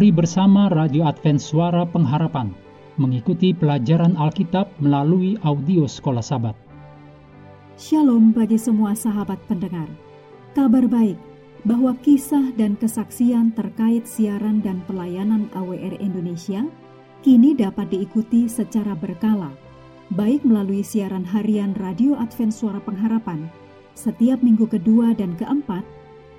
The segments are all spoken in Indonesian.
Mari bersama Radio Advent Suara Pengharapan mengikuti pelajaran Alkitab melalui audio Sekolah Sabat. Shalom bagi semua sahabat pendengar. Kabar baik bahwa kisah dan kesaksian terkait siaran dan pelayanan AWR Indonesia kini dapat diikuti secara berkala, baik melalui siaran harian Radio Advent Suara Pengharapan setiap minggu kedua dan keempat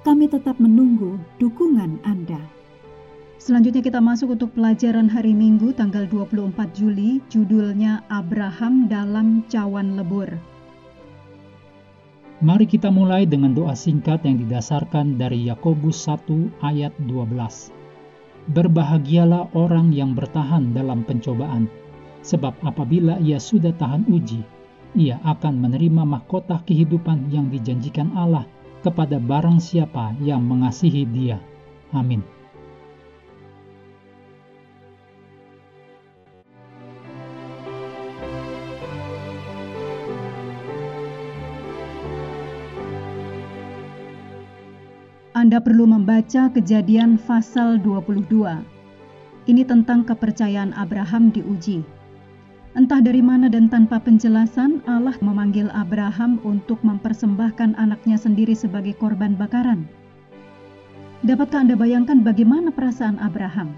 Kami tetap menunggu dukungan Anda. Selanjutnya kita masuk untuk pelajaran hari Minggu tanggal 24 Juli, judulnya Abraham dalam cawan lebur. Mari kita mulai dengan doa singkat yang didasarkan dari Yakobus 1 ayat 12. Berbahagialah orang yang bertahan dalam pencobaan, sebab apabila ia sudah tahan uji, ia akan menerima mahkota kehidupan yang dijanjikan Allah kepada barang siapa yang mengasihi Dia. Amin. Anda perlu membaca Kejadian pasal 22. Ini tentang kepercayaan Abraham diuji. Entah dari mana dan tanpa penjelasan, Allah memanggil Abraham untuk mempersembahkan anaknya sendiri sebagai korban bakaran. Dapatkah Anda bayangkan bagaimana perasaan Abraham?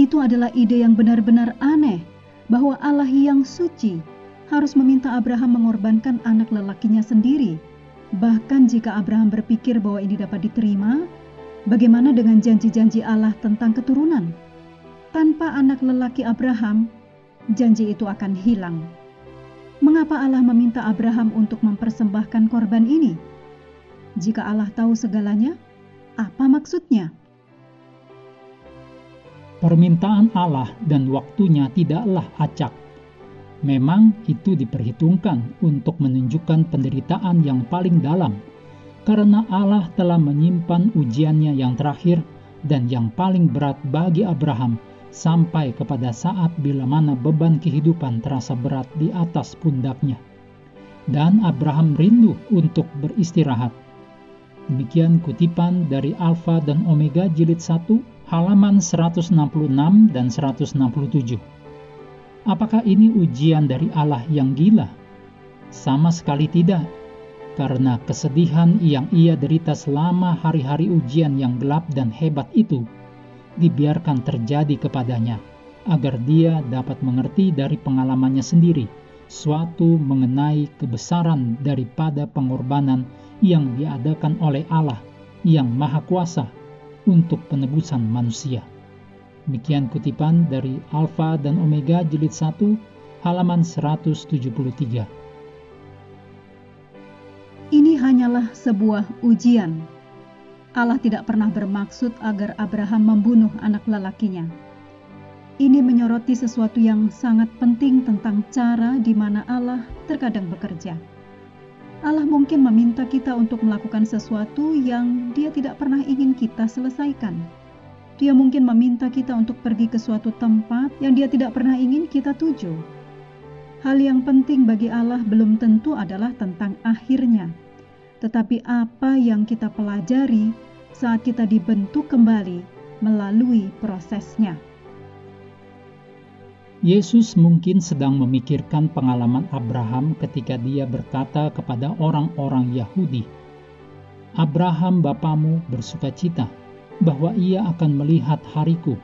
Itu adalah ide yang benar-benar aneh, bahwa Allah yang suci harus meminta Abraham mengorbankan anak lelakinya sendiri. Bahkan jika Abraham berpikir bahwa ini dapat diterima, bagaimana dengan janji-janji Allah tentang keturunan? Tanpa anak lelaki Abraham, janji itu akan hilang. Mengapa Allah meminta Abraham untuk mempersembahkan korban ini? Jika Allah tahu segalanya, apa maksudnya? Permintaan Allah dan waktunya tidaklah acak. Memang itu diperhitungkan untuk menunjukkan penderitaan yang paling dalam, karena Allah telah menyimpan ujiannya yang terakhir dan yang paling berat bagi Abraham sampai kepada saat bila mana beban kehidupan terasa berat di atas pundaknya. Dan Abraham rindu untuk beristirahat. Demikian kutipan dari Alfa dan Omega jilid 1 halaman 166 dan 167. Apakah ini ujian dari Allah yang gila? Sama sekali tidak, karena kesedihan yang ia derita selama hari-hari ujian yang gelap dan hebat itu dibiarkan terjadi kepadanya, agar dia dapat mengerti dari pengalamannya sendiri suatu mengenai kebesaran daripada pengorbanan yang diadakan oleh Allah yang Maha Kuasa untuk penebusan manusia. Demikian kutipan dari Alfa dan Omega jilid 1 halaman 173. Ini hanyalah sebuah ujian Allah tidak pernah bermaksud agar Abraham membunuh anak lelakinya. Ini menyoroti sesuatu yang sangat penting tentang cara di mana Allah terkadang bekerja. Allah mungkin meminta kita untuk melakukan sesuatu yang Dia tidak pernah ingin kita selesaikan. Dia mungkin meminta kita untuk pergi ke suatu tempat yang Dia tidak pernah ingin kita tuju. Hal yang penting bagi Allah belum tentu adalah tentang akhirnya, tetapi apa yang kita pelajari saat kita dibentuk kembali melalui prosesnya. Yesus mungkin sedang memikirkan pengalaman Abraham ketika dia berkata kepada orang-orang Yahudi, "Abraham bapamu bersuka cita bahwa ia akan melihat hariku,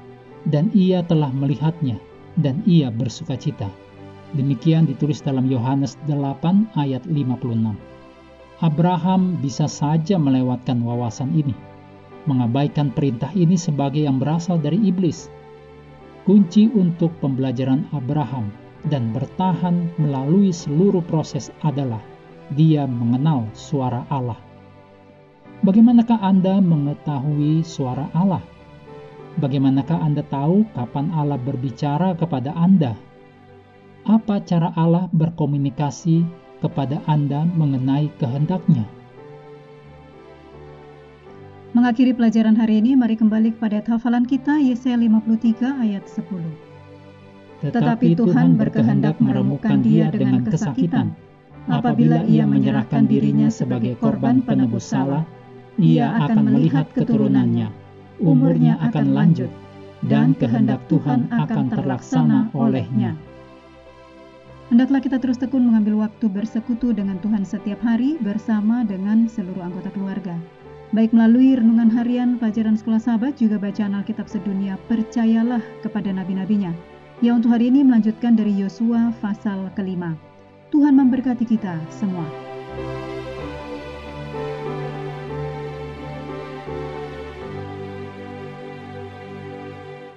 dan ia telah melihatnya, dan ia bersuka cita." Demikian ditulis dalam Yohanes 8 ayat 56. Abraham bisa saja melewatkan wawasan ini, mengabaikan perintah ini sebagai yang berasal dari iblis. Kunci untuk pembelajaran Abraham dan bertahan melalui seluruh proses adalah dia mengenal suara Allah. Bagaimanakah Anda mengetahui suara Allah? Bagaimanakah Anda tahu kapan Allah berbicara kepada Anda? Apa cara Allah berkomunikasi kepada Anda mengenai kehendaknya? Mengakhiri pelajaran hari ini, mari kembali kepada hafalan kita Yesaya 53 ayat 10. Tetapi Tuhan berkehendak meremukkan dia dengan kesakitan. Apabila ia menyerahkan dirinya sebagai korban penebus salah, ia akan melihat keturunannya umurnya akan lanjut, dan kehendak Tuhan akan terlaksana olehnya. Hendaklah kita terus tekun mengambil waktu bersekutu dengan Tuhan setiap hari bersama dengan seluruh anggota keluarga. Baik melalui renungan harian, pelajaran sekolah sahabat, juga bacaan Alkitab sedunia, percayalah kepada nabi-nabinya. Ya untuk hari ini melanjutkan dari Yosua pasal kelima. Tuhan memberkati kita semua.